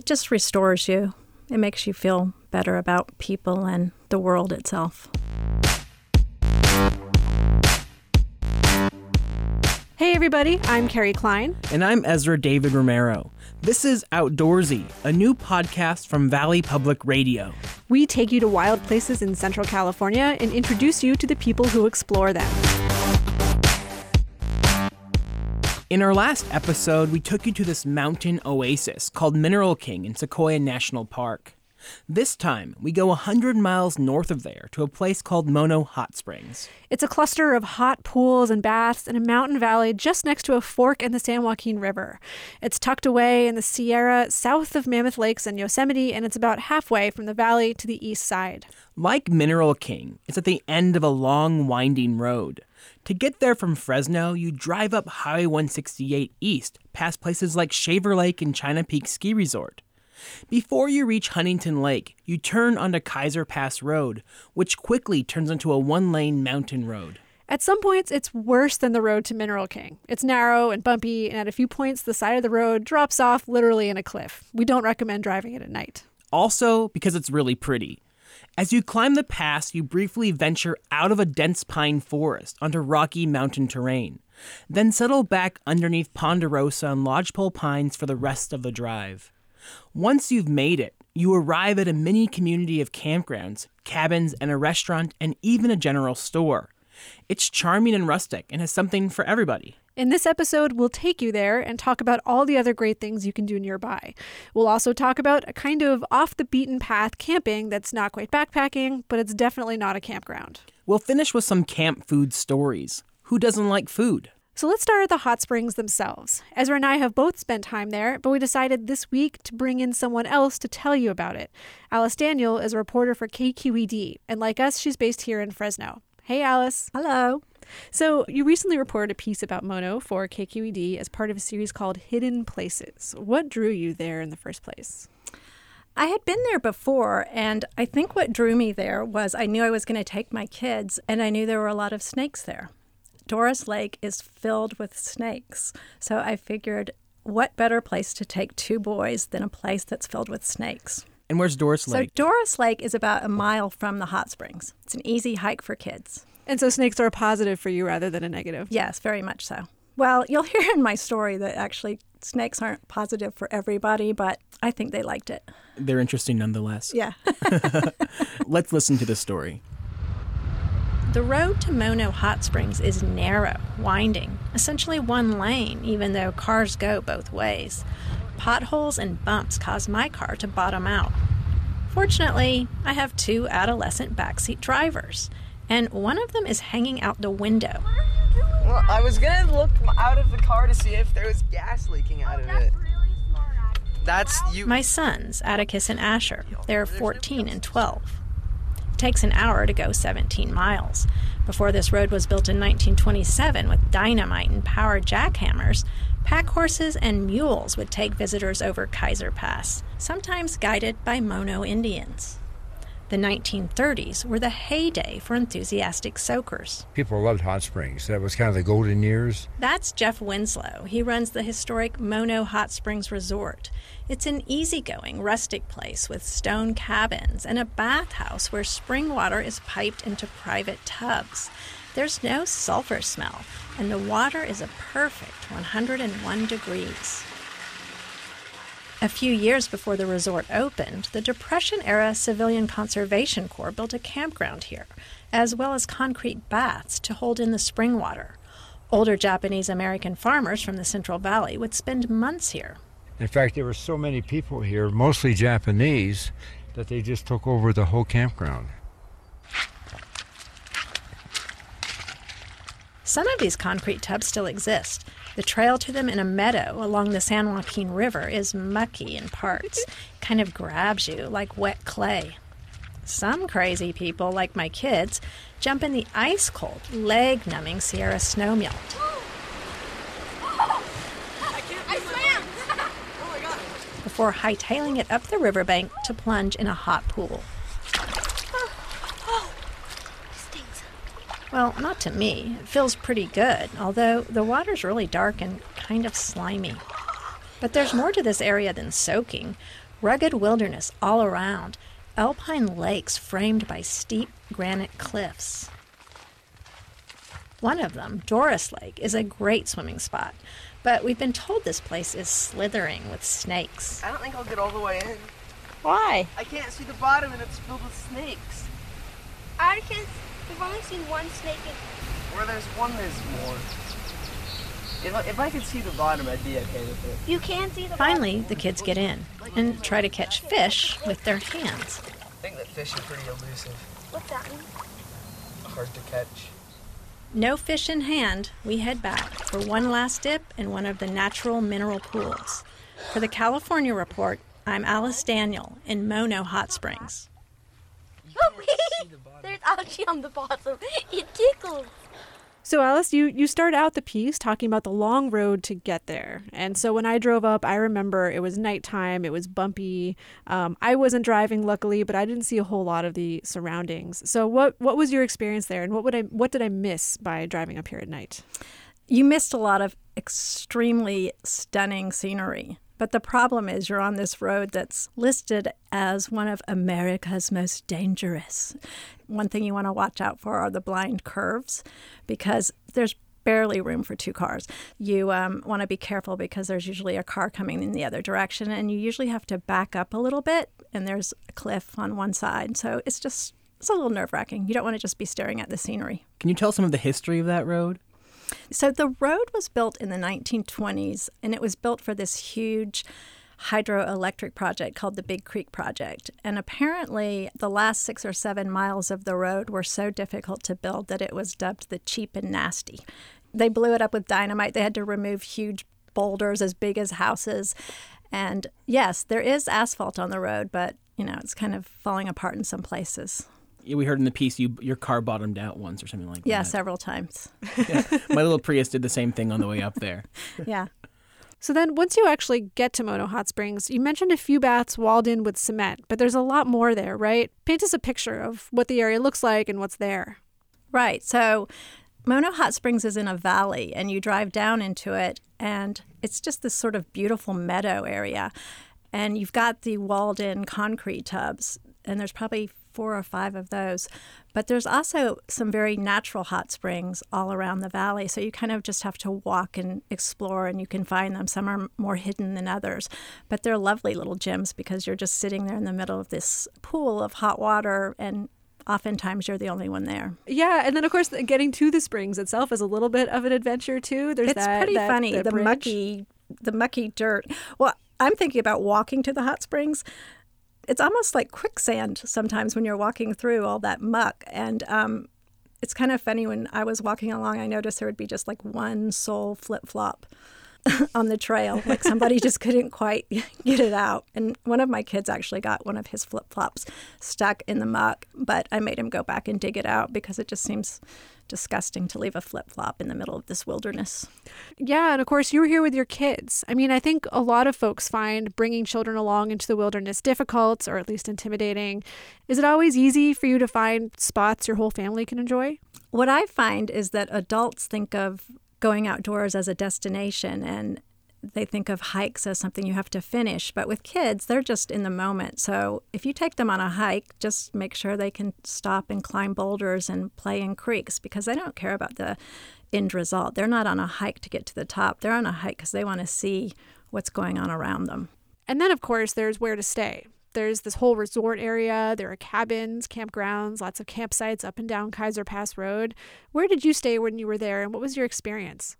it just restores you. It makes you feel better about people and the world itself. Hey, everybody, I'm Kerry Klein. And I'm Ezra David Romero. This is Outdoorsy, a new podcast from Valley Public Radio. We take you to wild places in Central California and introduce you to the people who explore them. In our last episode, we took you to this mountain oasis called Mineral King in Sequoia National Park. This time, we go 100 miles north of there to a place called Mono Hot Springs. It's a cluster of hot pools and baths in a mountain valley just next to a fork in the San Joaquin River. It's tucked away in the Sierra south of Mammoth Lakes and Yosemite, and it's about halfway from the valley to the east side. Like Mineral King, it's at the end of a long, winding road. To get there from Fresno, you drive up Highway 168 east, past places like Shaver Lake and China Peak Ski Resort. Before you reach Huntington Lake, you turn onto Kaiser Pass Road, which quickly turns into a one lane mountain road. At some points, it's worse than the road to Mineral King. It's narrow and bumpy, and at a few points, the side of the road drops off literally in a cliff. We don't recommend driving it at night. Also, because it's really pretty. As you climb the pass, you briefly venture out of a dense pine forest onto rocky mountain terrain, then settle back underneath ponderosa and lodgepole pines for the rest of the drive. Once you've made it, you arrive at a mini community of campgrounds, cabins, and a restaurant, and even a general store. It's charming and rustic and has something for everybody. In this episode, we'll take you there and talk about all the other great things you can do nearby. We'll also talk about a kind of off the beaten path camping that's not quite backpacking, but it's definitely not a campground. We'll finish with some camp food stories. Who doesn't like food? So let's start at the hot springs themselves. Ezra and I have both spent time there, but we decided this week to bring in someone else to tell you about it. Alice Daniel is a reporter for KQED, and like us, she's based here in Fresno. Hey, Alice. Hello. So, you recently reported a piece about Mono for KQED as part of a series called Hidden Places. What drew you there in the first place? I had been there before, and I think what drew me there was I knew I was going to take my kids, and I knew there were a lot of snakes there. Doris Lake is filled with snakes. So I figured, what better place to take two boys than a place that's filled with snakes? And where's Doris Lake? So Doris Lake is about a mile from the hot springs. It's an easy hike for kids. And so snakes are a positive for you rather than a negative? Yes, very much so. Well, you'll hear in my story that actually snakes aren't positive for everybody, but I think they liked it. They're interesting nonetheless. Yeah. Let's listen to the story. The road to Mono Hot Springs is narrow, winding, essentially one lane, even though cars go both ways. Potholes and bumps cause my car to bottom out. Fortunately, I have two adolescent backseat drivers, and one of them is hanging out the window. Well, I was gonna look out of the car to see if there was gas leaking out of it. That's you. My sons, Atticus and Asher, they're 14 and 12 It takes an hour to go 17 miles. Before this road was built in 1927 with dynamite and powered jackhammers, pack horses and mules would take visitors over Kaiser Pass, sometimes guided by Mono Indians. The 1930s were the heyday for enthusiastic soakers. People loved hot springs. That was kind of the golden years. That's Jeff Winslow. He runs the historic Mono Hot Springs Resort. It's an easygoing, rustic place with stone cabins and a bathhouse where spring water is piped into private tubs. There's no sulfur smell, and the water is a perfect 101 degrees. A few years before the resort opened, the Depression era Civilian Conservation Corps built a campground here, as well as concrete baths to hold in the spring water. Older Japanese American farmers from the Central Valley would spend months here. In fact, there were so many people here, mostly Japanese, that they just took over the whole campground. Some of these concrete tubs still exist, the trail to them in a meadow along the San Joaquin River is mucky in parts, kind of grabs you like wet clay. Some crazy people, like my kids, jump in the ice cold, leg numbing Sierra snowmelt. Before hightailing it up the riverbank to plunge in a hot pool. Well, not to me. It feels pretty good, although the water's really dark and kind of slimy. But there's more to this area than soaking. Rugged wilderness all around, alpine lakes framed by steep granite cliffs. One of them, Doris Lake, is a great swimming spot, but we've been told this place is slithering with snakes. I don't think I'll get all the way in. Why? I can't see the bottom and it's filled with snakes. I can. We've only seen one snake. In, Where there's one, there's more. If I, if I could see the bottom, I'd be okay with it. you can see the. Finally, the kids get in and try to catch fish with their hands. I think that fish are pretty elusive, What's that mean? hard to catch. No fish in hand, we head back for one last dip in one of the natural mineral pools. For the California Report, I'm Alice Daniel in Mono Hot Springs. Oh, There's algae on the bottom. It tickles. So Alice, you you start out the piece talking about the long road to get there, and so when I drove up, I remember it was nighttime, it was bumpy. Um, I wasn't driving, luckily, but I didn't see a whole lot of the surroundings. So what what was your experience there, and what would I what did I miss by driving up here at night? You missed a lot of extremely stunning scenery. But the problem is, you're on this road that's listed as one of America's most dangerous. One thing you want to watch out for are the blind curves because there's barely room for two cars. You um, want to be careful because there's usually a car coming in the other direction, and you usually have to back up a little bit, and there's a cliff on one side. So it's just it's a little nerve wracking. You don't want to just be staring at the scenery. Can you tell some of the history of that road? So the road was built in the 1920s, and it was built for this huge hydroelectric project called the Big Creek Project. And apparently, the last six or seven miles of the road were so difficult to build that it was dubbed the cheap and nasty. They blew it up with dynamite. They had to remove huge boulders as big as houses. And yes, there is asphalt on the road, but you know, it's kind of falling apart in some places. Yeah, We heard in the piece you your car bottomed out once or something like Yeah, that. Yeah, several times. My little Prius did the same thing on the way up there. Yeah. So then, once you actually get to Mono Hot Springs, you mentioned a few baths walled in with cement, but there's a lot more there, right? Paint us a picture of what the area looks like and what's there. Right. So Mono Hot Springs is in a valley, and you drive down into it, and it's just this sort of beautiful meadow area. And you've got the walled in concrete tubs, and there's probably four or five of those. But there's also some very natural hot springs all around the valley. So you kind of just have to walk and explore, and you can find them. Some are more hidden than others. But they're lovely little gems because you're just sitting there in the middle of this pool of hot water, and oftentimes you're the only one there. Yeah, and then of course getting to the springs itself is a little bit of an adventure too. There's it's that, pretty that- funny that the mucky the mucky dirt well i'm thinking about walking to the hot springs it's almost like quicksand sometimes when you're walking through all that muck. And um, it's kind of funny when i was walking along i noticed there would be just like one sole flip-flop on the trail like somebody just couldn't quite get it out and one of my kids actually got one of his flip-flops stuck in the muck but i made him go back and dig it out because it just seems disgusting to leave a flip-flop in the middle of this wilderness Yeah, and of course you were here with your kids. I mean, I think a lot of folks find bringing children along into the wilderness difficult or at least intimidating. Is it always easy for you to find spots your whole family can enjoy? What I find is that adults think of going outdoors as a destination and they think of hikes as something you have to finish. But with kids, they're just in the moment. So if you take them on a hike, just make sure they can stop and climb boulders and play in creeks because they don't care about the end result. They're not on a hike to get to the top, they're on a hike because they want to see what's going on around them. And then, of course, there's where to stay. There's this whole resort area. There are cabins, campgrounds, lots of campsites up and down Kaiser Pass Road. Where did you stay when you were there, and what was your experience?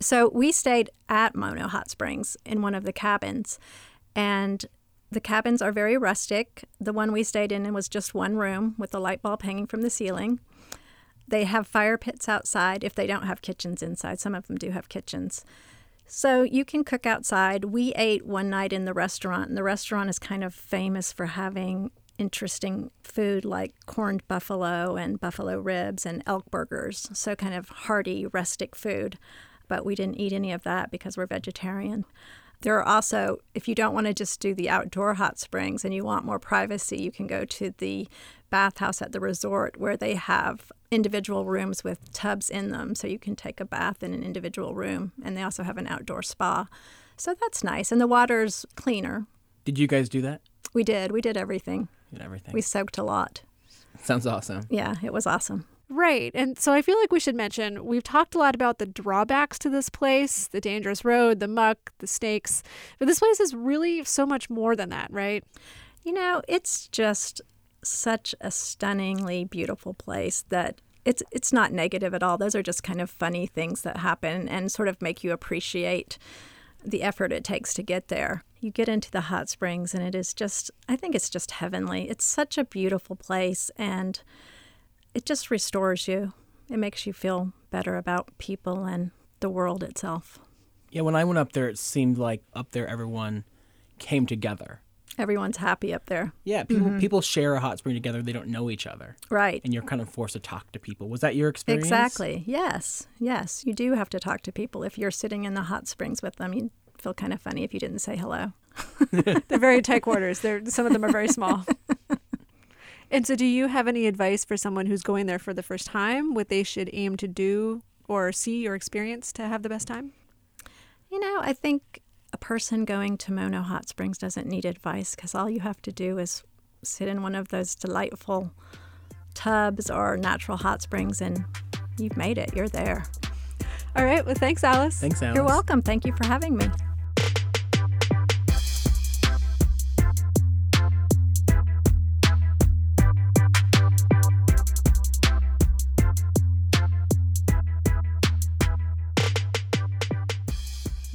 So we stayed at Mono Hot Springs in one of the cabins, and the cabins are very rustic. The one we stayed in was just one room with a light bulb hanging from the ceiling. They have fire pits outside if they don't have kitchens inside. Some of them do have kitchens. So you can cook outside. We ate one night in the restaurant, and the restaurant is kind of famous for having interesting food like corned buffalo and buffalo ribs and elk burgers. So kind of hearty, rustic food. But we didn't eat any of that because we're vegetarian. There are also, if you don't want to just do the outdoor hot springs and you want more privacy, you can go to the bathhouse at the resort where they have individual rooms with tubs in them. So you can take a bath in an individual room. And they also have an outdoor spa. So that's nice. And the water's cleaner. Did you guys do that? We did. We did everything. Did everything. We soaked a lot. Sounds awesome. Yeah, it was awesome. Right. And so I feel like we should mention we've talked a lot about the drawbacks to this place the dangerous road, the muck, the snakes. But this place is really so much more than that, right? You know, it's just such a stunningly beautiful place that it's it's not negative at all. Those are just kind of funny things that happen and sort of make you appreciate the effort it takes to get there. You get into the hot springs and it is just I think it's just heavenly. It's such a beautiful place and it just restores you. It makes you feel better about people and the world itself. Yeah, when I went up there, it seemed like up there everyone came together. Everyone's happy up there. Yeah, people mm-hmm. people share a hot spring together. They don't know each other, Right. and you're kind of forced to talk to people. Was that your experience? Exactly. Yes. Yes. You do have to talk to people. If you're sitting in the hot springs with them, you feel kind of funny if you didn't say hello. They're very tight quarters. They're some of them are very small. and so do you have any advice for someone who's going there for the first time, what they should aim to do or see or experience to have the best time? You know, I think a person going to Mono Hot Springs doesn't need advice because all you have to do is sit in one of those delightful tubs or natural hot springs and you've made it. You're there. All right. Well, thanks, Alice. Thanks, Alice. You're welcome. Thank you for having me.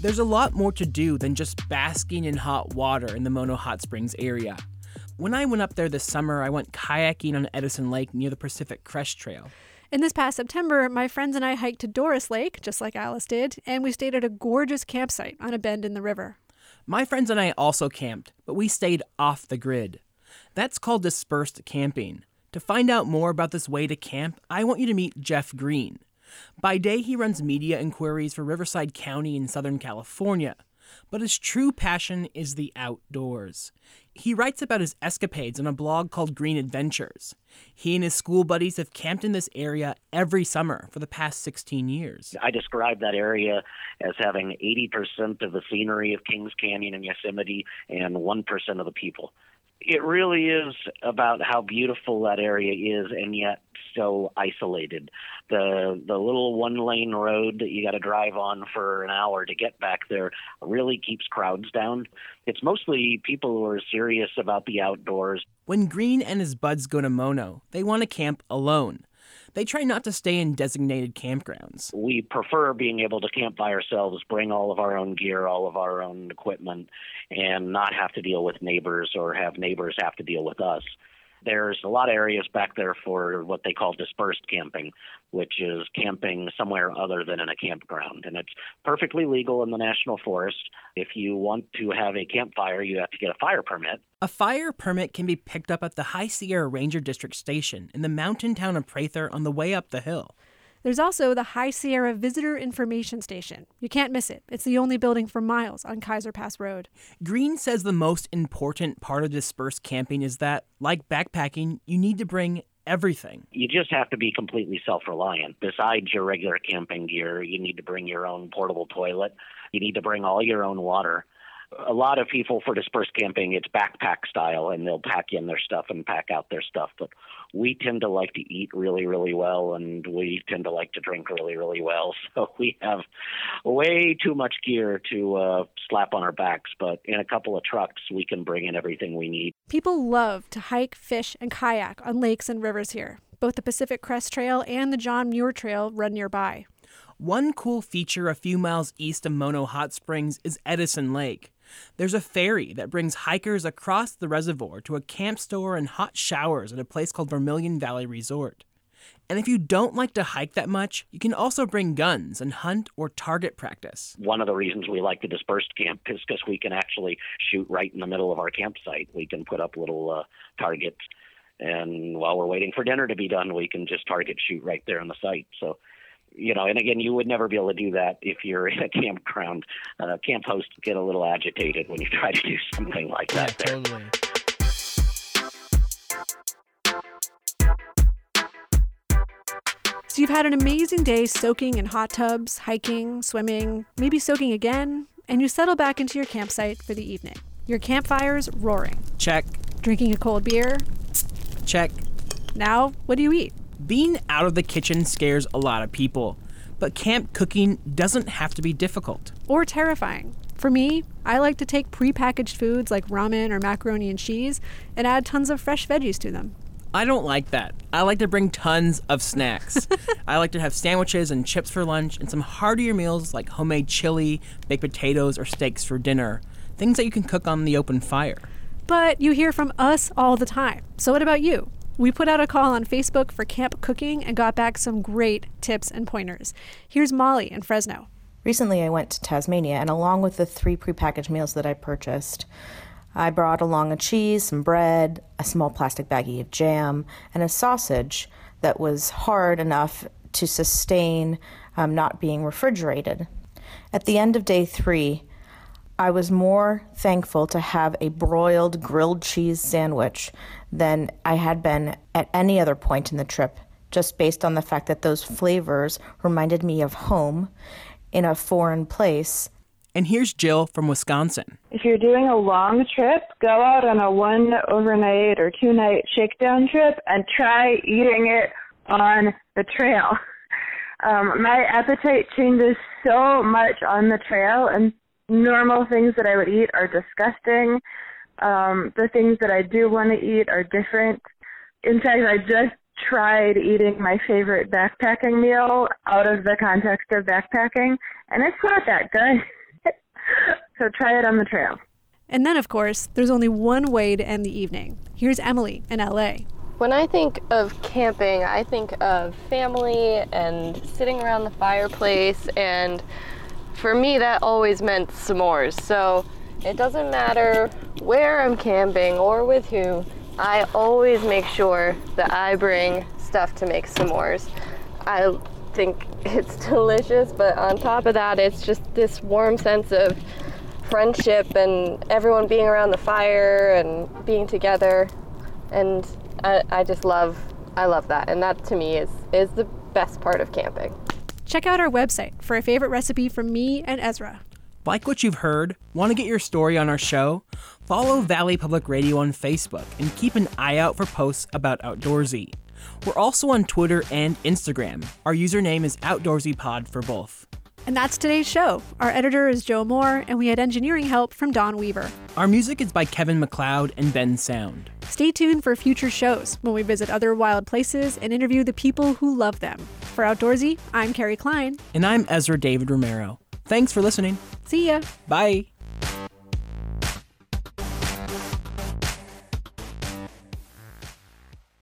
There's a lot more to do than just basking in hot water in the Mono Hot Springs area. When I went up there this summer, I went kayaking on Edison Lake near the Pacific Crest Trail. In this past September, my friends and I hiked to Doris Lake, just like Alice did, and we stayed at a gorgeous campsite on a bend in the river. My friends and I also camped, but we stayed off the grid. That's called dispersed camping. To find out more about this way to camp, I want you to meet Jeff Green. By day, he runs media inquiries for Riverside County in Southern California, but his true passion is the outdoors. He writes about his escapades on a blog called Green Adventures. He and his school buddies have camped in this area every summer for the past 16 years. I describe that area as having 80% of the scenery of Kings Canyon and Yosemite and 1% of the people. It really is about how beautiful that area is and yet so isolated. The the little one lane road that you got to drive on for an hour to get back there really keeps crowds down. It's mostly people who are serious about the outdoors. When Green and his buds go to Mono, they want to camp alone. They try not to stay in designated campgrounds. we prefer being able to camp by ourselves, bring all of our own gear, all of our own equipment, and not have to deal with neighbors or have neighbors have to deal with us. There's a lot of areas back there for what they call dispersed camping, which is camping somewhere other than in a campground. And it's perfectly legal in the National Forest. If you want to have a campfire, you have to get a fire permit. A fire permit can be picked up at the High Sierra Ranger District Station in the mountain town of Prather on the way up the hill. There's also the High Sierra Visitor Information Station. You can't miss it. It's the only building for miles on Kaiser Pass Road. Green says the most important part of dispersed camping is that, like backpacking, you need to bring everything. you just have to be completely self-reliant. Besides your regular camping gear, you need to bring your own portable toilet. You need to bring all your own water. A lot of people for dispersed camping, it's backpack style, and they'll pack in their stuff and pack out their stuff. But we tend to like to eat really, really well, and we tend to like to drink really, really well. So we have way too much gear to uh, slap on our backs. But in a couple of trucks, we can bring in everything we need. People love to hike, fish, and kayak on lakes and rivers here. Both the Pacific Crest Trail and the John Muir Trail run nearby. One cool feature a few miles east of Mono Hot Springs is Edison Lake. There's a ferry that brings hikers across the reservoir to a camp store and hot showers at a place called Vermilion Valley Resort. And if you don't like to hike that much, you can also bring guns and hunt or target practice. one of the reasons we like the dispersed camp is because we can actually shoot right in the middle of our campsite. We can put up little uh, targets, and while we're waiting for dinner to be done, we can just target shoot right there on the site. So, you know, and again, you would never be able to do that if you're in a campground. Uh, camp hosts get a little agitated when you try to do something like that. there. totally. So you've had an amazing day soaking in hot tubs, hiking, swimming, maybe soaking again, and you settle back into your campsite for the evening. Your campfire's roaring. Check. Drinking a cold beer. Check. Now, what do you eat? Being out of the kitchen scares a lot of people, but camp cooking doesn't have to be difficult. Or terrifying. For me, I like to take prepackaged foods like ramen or macaroni and cheese and add tons of fresh veggies to them. I don't like that. I like to bring tons of snacks. I like to have sandwiches and chips for lunch and some heartier meals like homemade chili, baked potatoes, or steaks for dinner. Things that you can cook on the open fire. But you hear from us all the time. So, what about you? We put out a call on Facebook for camp cooking and got back some great tips and pointers. Here's Molly in Fresno. Recently, I went to Tasmania, and along with the three prepackaged meals that I purchased, I brought along a cheese, some bread, a small plastic baggie of jam, and a sausage that was hard enough to sustain um, not being refrigerated. At the end of day three, I was more thankful to have a broiled grilled cheese sandwich than I had been at any other point in the trip, just based on the fact that those flavors reminded me of home in a foreign place. And here's Jill from Wisconsin. If you're doing a long trip, go out on a one overnight or two night shakedown trip and try eating it on the trail. Um, my appetite changes so much on the trail, and normal things that I would eat are disgusting. Um, the things that I do want to eat are different. In fact, I just tried eating my favorite backpacking meal out of the context of backpacking, and it's not that good. so try it on the trail. And then, of course, there's only one way to end the evening. Here's Emily in LA. When I think of camping, I think of family and sitting around the fireplace and for me, that always meant s'mores. So it doesn't matter where I'm camping or with who, I always make sure that I bring stuff to make s'mores. I think it's delicious, but on top of that, it's just this warm sense of friendship and everyone being around the fire and being together. And I, I just love, I love that. And that to me is, is the best part of camping. Check out our website for a favorite recipe from me and Ezra. Like what you've heard? Want to get your story on our show? Follow Valley Public Radio on Facebook and keep an eye out for posts about Outdoorsy. We're also on Twitter and Instagram. Our username is OutdoorsYPod for both. And that's today's show. Our editor is Joe Moore, and we had engineering help from Don Weaver. Our music is by Kevin MacLeod and Bensound. Stay tuned for future shows when we visit other wild places and interview the people who love them. For Outdoorsy, I'm Kerry Klein. And I'm Ezra David Romero. Thanks for listening. See ya. Bye.